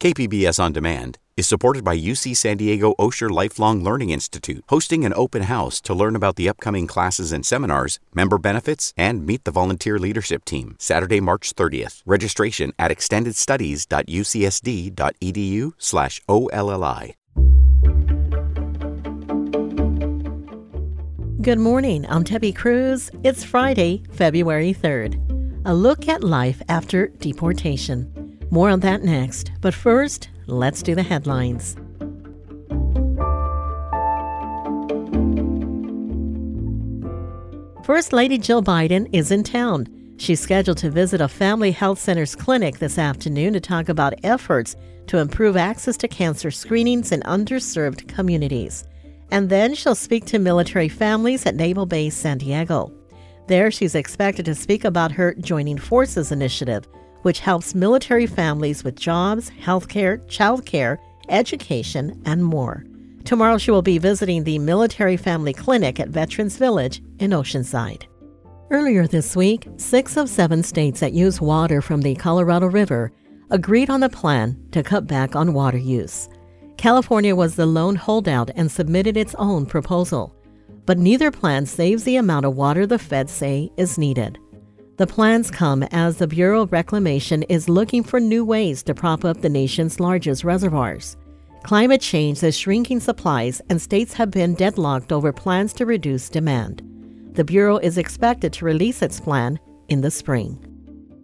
KPBS On Demand is supported by UC San Diego Osher Lifelong Learning Institute, hosting an open house to learn about the upcoming classes and seminars, member benefits, and meet the volunteer leadership team. Saturday, March 30th. Registration at extendedstudies.ucsd.edu/olli. Good morning. I'm Debbie Cruz. It's Friday, February 3rd. A look at life after deportation. More on that next. But first, let's do the headlines. First Lady Jill Biden is in town. She's scheduled to visit a family health center's clinic this afternoon to talk about efforts to improve access to cancer screenings in underserved communities. And then she'll speak to military families at Naval Base San Diego. There, she's expected to speak about her Joining Forces initiative, which helps military families with jobs, healthcare, childcare, education, and more. Tomorrow, she will be visiting the Military Family Clinic at Veterans Village in Oceanside. Earlier this week, six of seven states that use water from the Colorado River agreed on a plan to cut back on water use. California was the lone holdout and submitted its own proposal. But neither plan saves the amount of water the feds say is needed. The plans come as the Bureau of Reclamation is looking for new ways to prop up the nation's largest reservoirs. Climate change is shrinking supplies, and states have been deadlocked over plans to reduce demand. The Bureau is expected to release its plan in the spring.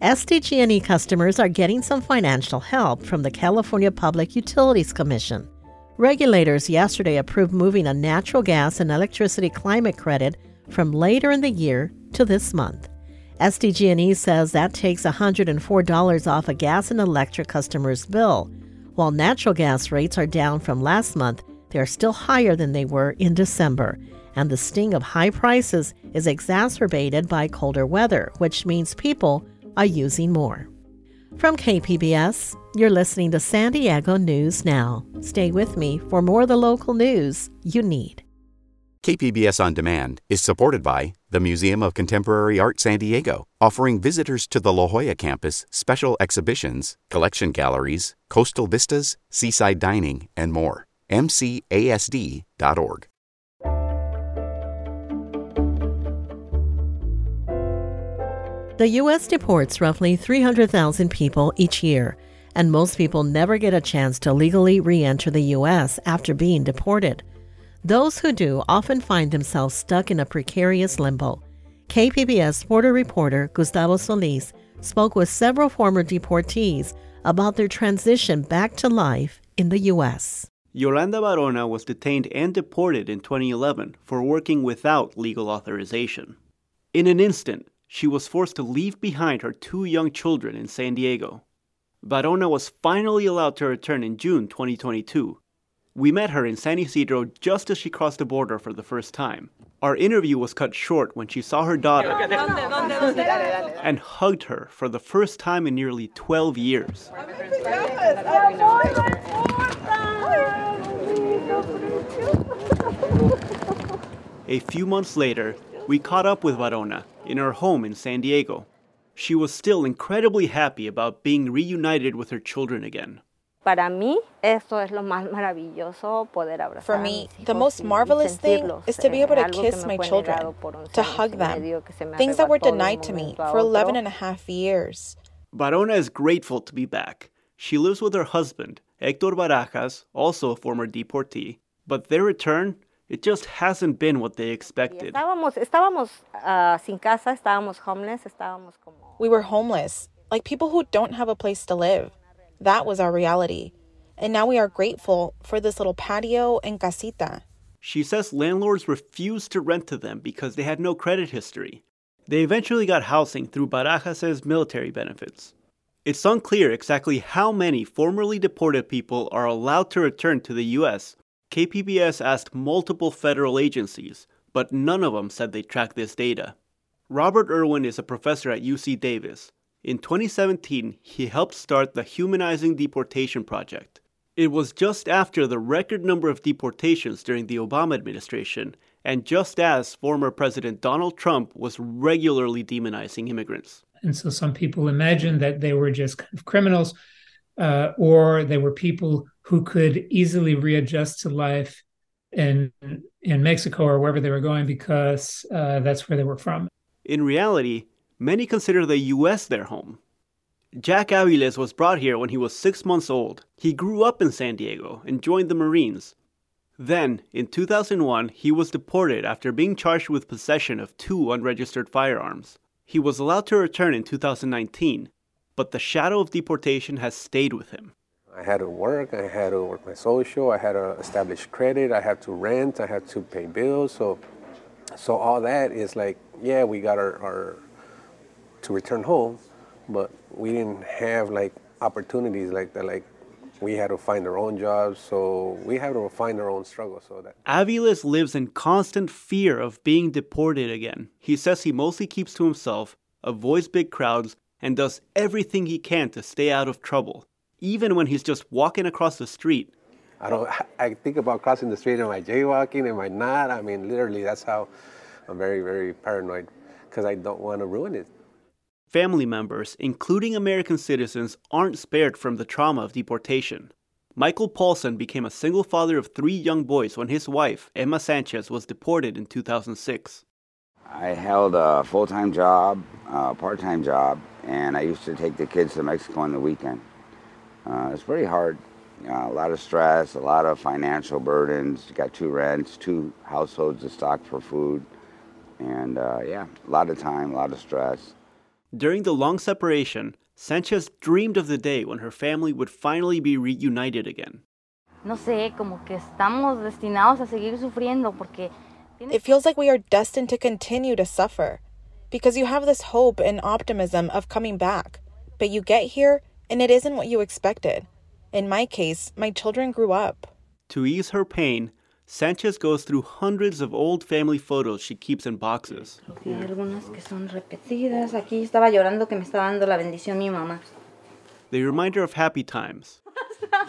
SDG&E customers are getting some financial help from the California Public Utilities Commission. Regulators yesterday approved moving a natural gas and electricity climate credit from later in the year to this month. SDG&E says that takes $104 off a gas and electric customer's bill. While natural gas rates are down from last month, they are still higher than they were in December. And the sting of high prices is exacerbated by colder weather, which means people are using more. From KPBS, you're listening to San Diego News Now. Stay with me for more of the local news you need. KPBS On Demand is supported by the Museum of Contemporary Art San Diego, offering visitors to the La Jolla campus special exhibitions, collection galleries, coastal vistas, seaside dining, and more. MCASD.org. The U.S. deports roughly 300,000 people each year, and most people never get a chance to legally re enter the U.S. after being deported. Those who do often find themselves stuck in a precarious limbo. KPBS border reporter Gustavo Solis spoke with several former deportees about their transition back to life in the U.S. Yolanda Barona was detained and deported in 2011 for working without legal authorization. In an instant, she was forced to leave behind her two young children in San Diego. Barona was finally allowed to return in June 2022 we met her in San Isidro just as she crossed the border for the first time. Our interview was cut short when she saw her daughter and hugged her for the first time in nearly 12 years. A few months later, we caught up with Barona in her home in San Diego. She was still incredibly happy about being reunited with her children again. Para mí, esto es lo más maravilloso poder abrazar. For me, the most marvelous thing is to be able to kiss my children, to hug them, things that were denied to me for 11 and a half years. Barona is grateful to be back. She lives with her husband, Hector Barajas, also a former deportee, but their return, it just hasn't been what they expected. Estábamos, estábamos ah, sin casa, estábamos homeless, estábamos como... We were homeless, like people who don't have a place to live. That was our reality. And now we are grateful for this little patio and casita. She says landlords refused to rent to them because they had no credit history. They eventually got housing through Barajas' military benefits. It's unclear exactly how many formerly deported people are allowed to return to the U.S. KPBS asked multiple federal agencies, but none of them said they tracked this data. Robert Irwin is a professor at UC Davis. In 2017, he helped start the Humanizing Deportation Project. It was just after the record number of deportations during the Obama administration, and just as former President Donald Trump was regularly demonizing immigrants. And so some people imagined that they were just kind of criminals uh, or they were people who could easily readjust to life in in Mexico or wherever they were going because uh, that's where they were from. In reality, many consider the U.S. their home. Jack Aviles was brought here when he was six months old. He grew up in San Diego and joined the Marines. Then, in 2001, he was deported after being charged with possession of two unregistered firearms. He was allowed to return in 2019, but the shadow of deportation has stayed with him. I had to work, I had to work my social, I had to establish credit, I had to rent, I had to pay bills. So, so all that is like, yeah, we got our, our to return home, but we didn't have like opportunities like that. Like we had to find our own jobs, so we had to find our own struggle. So that Aviles lives in constant fear of being deported again. He says he mostly keeps to himself, avoids big crowds, and does everything he can to stay out of trouble, even when he's just walking across the street. I don't. I think about crossing the street. Am I jaywalking? Am I not? I mean, literally, that's how I'm very, very paranoid because I don't want to ruin it. Family members, including American citizens, aren't spared from the trauma of deportation. Michael Paulson became a single father of three young boys when his wife, Emma Sanchez, was deported in 2006. I held a full time job, a part time job, and I used to take the kids to Mexico on the weekend. Uh, it's pretty hard. Uh, a lot of stress, a lot of financial burdens. You got two rents, two households to stock for food, and uh, yeah, a lot of time, a lot of stress. During the long separation, Sanchez dreamed of the day when her family would finally be reunited again. No sé, como que estamos destinados a seguir sufriendo porque It feels like we are destined to continue to suffer because you have this hope and optimism of coming back, but you get here and it isn't what you expected. In my case, my children grew up. To ease her pain, Sanchez goes through hundreds of old family photos she keeps in boxes. They remind her of happy times,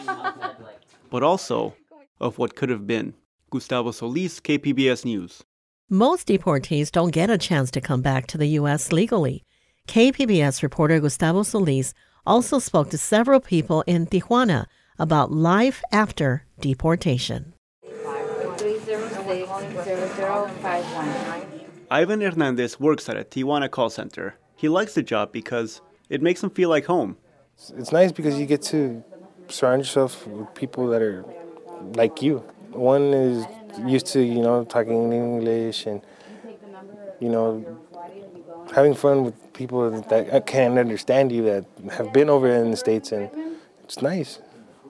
but also of what could have been. Gustavo Solis, KPBS News. Most deportees don't get a chance to come back to the U.S. legally. KPBS reporter Gustavo Solis also spoke to several people in Tijuana about life after deportation. Ivan Hernandez works at a Tijuana call center. He likes the job because it makes him feel like home. It's nice because you get to surround yourself with people that are like you. One is used to, you know, talking English and, you know, having fun with people that can understand you that have been over in the States, and it's nice.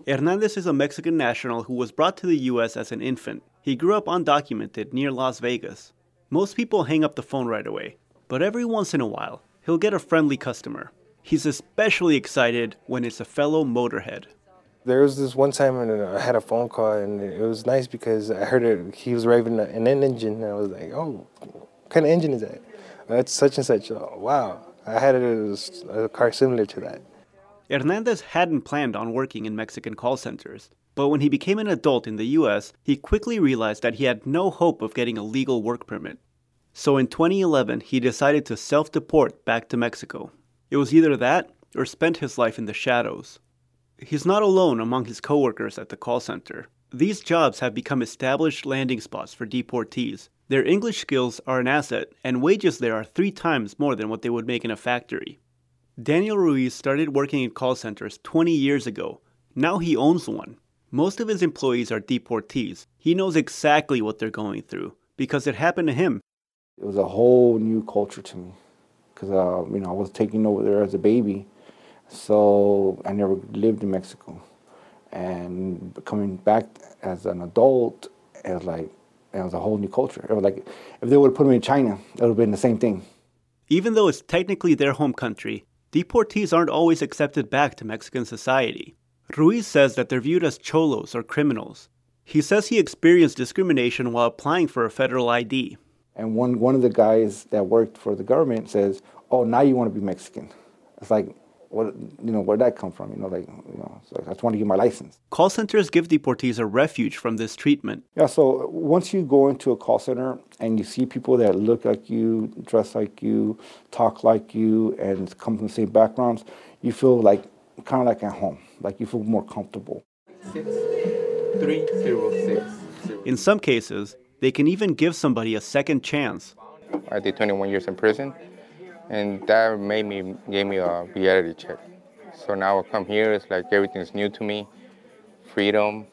Hernandez is a Mexican national who was brought to the U.S. as an infant. He grew up undocumented near Las Vegas. Most people hang up the phone right away, but every once in a while, he'll get a friendly customer. He's especially excited when it's a fellow motorhead. There was this one time when I had a phone call, and it was nice because I heard it. He was driving an engine, and I was like, "Oh, what kind of engine is that?" That's such and such. Oh, wow, I had it as a car similar to that. Hernandez hadn't planned on working in Mexican call centers, but when he became an adult in the US, he quickly realized that he had no hope of getting a legal work permit. So in 2011, he decided to self deport back to Mexico. It was either that or spend his life in the shadows. He's not alone among his coworkers at the call center. These jobs have become established landing spots for deportees. Their English skills are an asset, and wages there are three times more than what they would make in a factory. Daniel Ruiz started working in call centers 20 years ago. Now he owns one. Most of his employees are deportees. He knows exactly what they're going through because it happened to him. It was a whole new culture to me because uh, you know I was taken over there as a baby, so I never lived in Mexico, and coming back as an adult, it was like it was a whole new culture. It was like if they would have put me in China, it would have been the same thing. Even though it's technically their home country, deportees aren't always accepted back to Mexican society. Ruiz says that they're viewed as cholos or criminals. He says he experienced discrimination while applying for a federal ID. And one, one of the guys that worked for the government says, Oh, now you want to be Mexican. It's like, what, you know, where'd that come from? You know, like, you know, so I just want to get my license. Call centers give deportees a refuge from this treatment. Yeah, so once you go into a call center and you see people that look like you, dress like you, talk like you, and come from the same backgrounds, you feel like kind of like at home. Like you feel more comfortable. Three zero six. In some cases, they can even give somebody a second chance. I did 21 years in prison, and that made me gave me a reality check. So now I come here, it's like everything's new to me, freedom,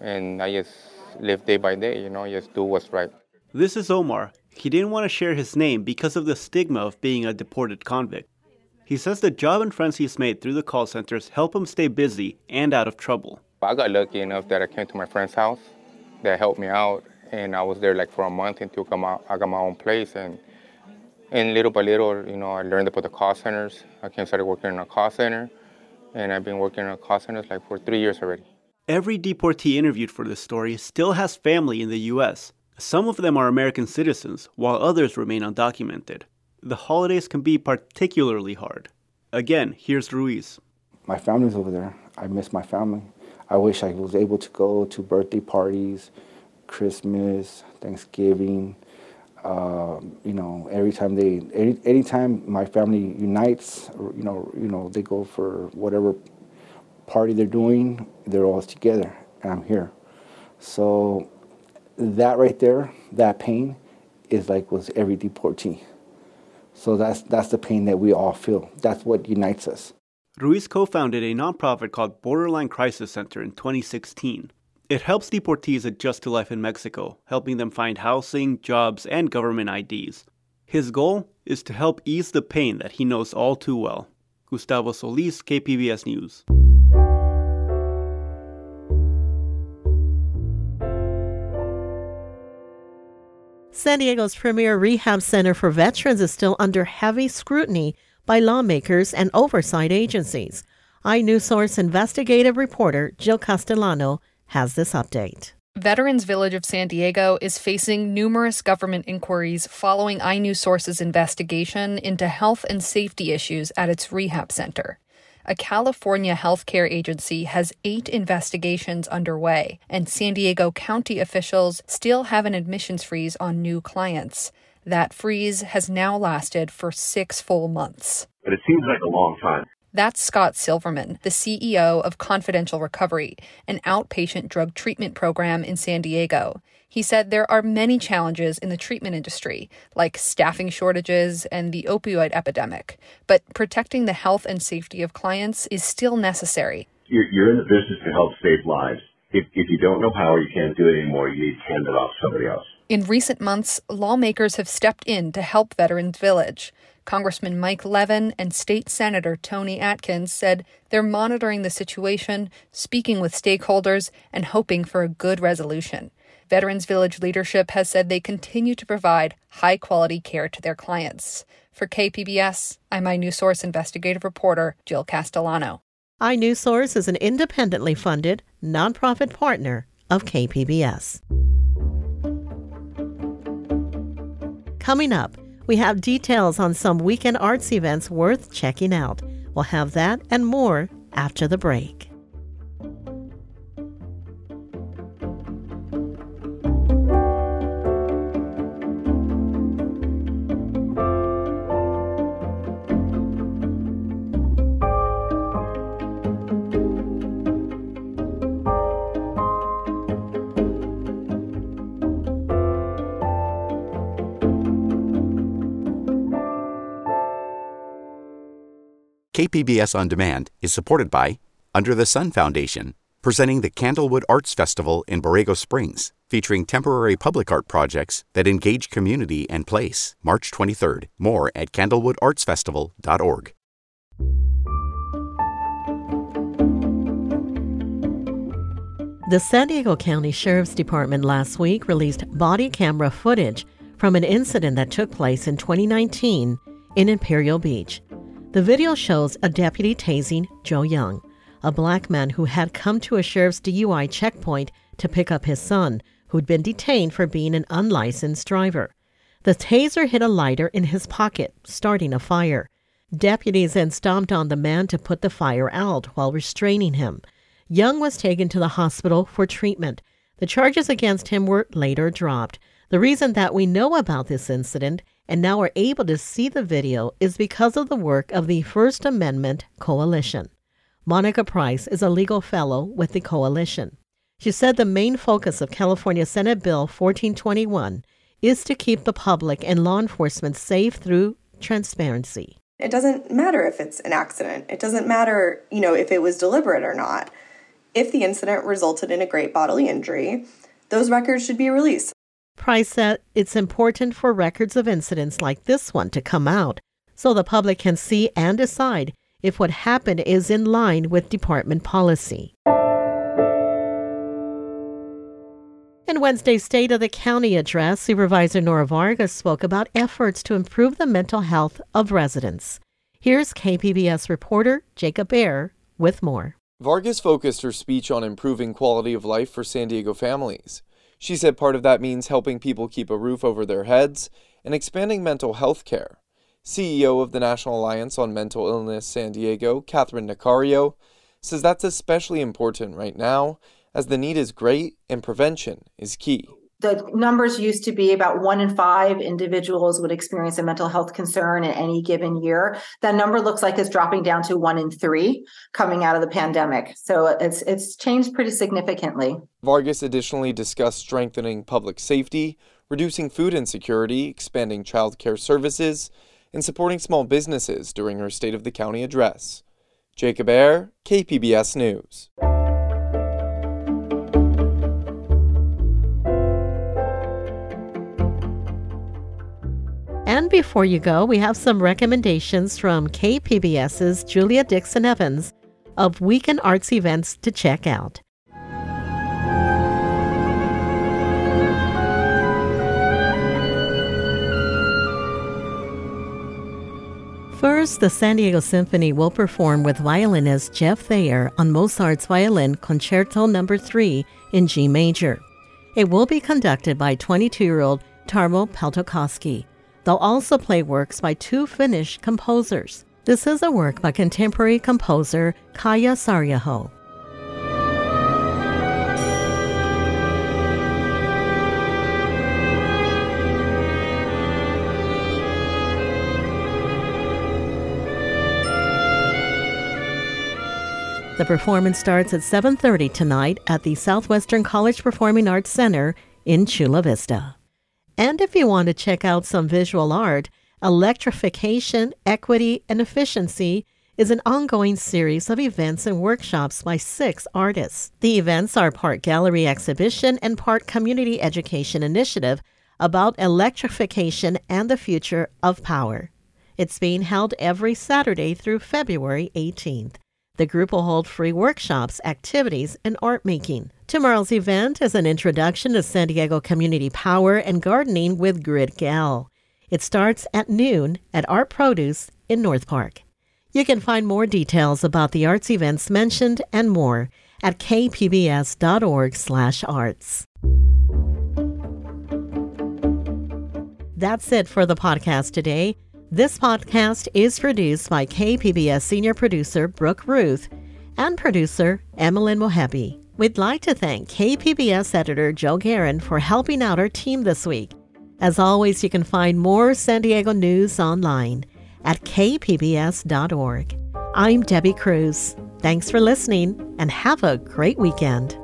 and I just live day by day. You know, just do what's right. This is Omar. He didn't want to share his name because of the stigma of being a deported convict. He says the job and friends he's made through the call centers help him stay busy and out of trouble. I got lucky enough that I came to my friend's house that helped me out, and I was there like for a month until I got my own place. And and little by little, you know, I learned about the call centers. I came started working in a call center, and I've been working in a call centers like for three years already. Every deportee interviewed for this story still has family in the U.S. Some of them are American citizens, while others remain undocumented. The holidays can be particularly hard. Again, here's Ruiz. My family's over there. I miss my family. I wish I was able to go to birthday parties, Christmas, Thanksgiving. Uh, you know, every time they, any anytime my family unites, you know, you know, they go for whatever party they're doing, they're all together, and I'm here. So that right there, that pain, is like with every deportee. So that's that's the pain that we all feel. That's what unites us. Ruiz co-founded a nonprofit called Borderline Crisis Center in 2016. It helps deportees adjust to life in Mexico, helping them find housing, jobs, and government IDs. His goal is to help ease the pain that he knows all too well. Gustavo Solis, KPBS News. San Diego's premier rehab center for veterans is still under heavy scrutiny by lawmakers and oversight agencies. iNewsSource investigative reporter Jill Castellano has this update. Veterans Village of San Diego is facing numerous government inquiries following iNewsSource's investigation into health and safety issues at its rehab center a California healthcare agency has eight investigations underway, and San Diego County officials still have an admissions freeze on new clients. That freeze has now lasted for six full months. But it seems like a long time. That's Scott Silverman, the CEO of Confidential Recovery, an outpatient drug treatment program in San Diego. He said there are many challenges in the treatment industry, like staffing shortages and the opioid epidemic, but protecting the health and safety of clients is still necessary. You're, you're in the business to help save lives. If, if you don't know how or you can't do it anymore, you need to hand it off to somebody else. In recent months, lawmakers have stepped in to help Veterans Village. Congressman Mike Levin and State Senator Toni Atkins said they're monitoring the situation, speaking with stakeholders, and hoping for a good resolution. Veterans Village leadership has said they continue to provide high quality care to their clients. For KPBS, I'm iNewsSource investigative reporter Jill Castellano. iNewsSource is an independently funded, nonprofit partner of KPBS. Coming up, we have details on some weekend arts events worth checking out. We'll have that and more after the break. KPBS On Demand is supported by Under the Sun Foundation, presenting the Candlewood Arts Festival in Borrego Springs, featuring temporary public art projects that engage community and place. March 23rd. More at candlewoodartsfestival.org. The San Diego County Sheriff's Department last week released body camera footage from an incident that took place in 2019 in Imperial Beach. The video shows a deputy tasing Joe Young, a black man who had come to a sheriff's DUI checkpoint to pick up his son, who'd been detained for being an unlicensed driver. The taser hit a lighter in his pocket, starting a fire. Deputies then stomped on the man to put the fire out while restraining him. Young was taken to the hospital for treatment. The charges against him were later dropped. The reason that we know about this incident and now are able to see the video is because of the work of the First Amendment Coalition. Monica Price is a legal fellow with the coalition. She said the main focus of California Senate Bill 1421 is to keep the public and law enforcement safe through transparency. It doesn't matter if it's an accident. It doesn't matter, you know, if it was deliberate or not. If the incident resulted in a great bodily injury, those records should be released. Price said it's important for records of incidents like this one to come out so the public can see and decide if what happened is in line with department policy. In Wednesday's State of the County address, Supervisor Nora Vargas spoke about efforts to improve the mental health of residents. Here's KPBS reporter Jacob Baer with more. Vargas focused her speech on improving quality of life for San Diego families. She said part of that means helping people keep a roof over their heads and expanding mental health care. CEO of the National Alliance on Mental Illness San Diego, Catherine Nicario, says that's especially important right now as the need is great and prevention is key the numbers used to be about one in five individuals would experience a mental health concern in any given year. That number looks like it's dropping down to one in three coming out of the pandemic. So it's it's changed pretty significantly. Vargas additionally discussed strengthening public safety, reducing food insecurity, expanding child care services, and supporting small businesses during her State of the County address. Jacob Aere, KPBS News. And before you go, we have some recommendations from KPBS's Julia Dixon Evans of weekend arts events to check out. First, the San Diego Symphony will perform with violinist Jeff Thayer on Mozart's Violin Concerto No. 3 in G major. It will be conducted by 22 year old Tarmo Peltokoski. They'll also play works by two Finnish composers. This is a work by contemporary composer Kaija Saariaho. The performance starts at 7:30 tonight at the Southwestern College Performing Arts Center in Chula Vista. And if you want to check out some visual art, Electrification, Equity, and Efficiency is an ongoing series of events and workshops by six artists. The events are part gallery exhibition and part community education initiative about electrification and the future of power. It's being held every Saturday through February 18th. The group will hold free workshops, activities, and art making. Tomorrow's event is an introduction to San Diego community power and gardening with Grid Gal. It starts at noon at Art Produce in North Park. You can find more details about the arts events mentioned and more at kpbs.org/arts. That's it for the podcast today. This podcast is produced by KPBS senior producer Brooke Ruth and producer Emilyn Mohebbi. We'd like to thank KPBS editor Joe Guerin for helping out our team this week. As always, you can find more San Diego news online at kpbs.org. I'm Debbie Cruz. Thanks for listening and have a great weekend.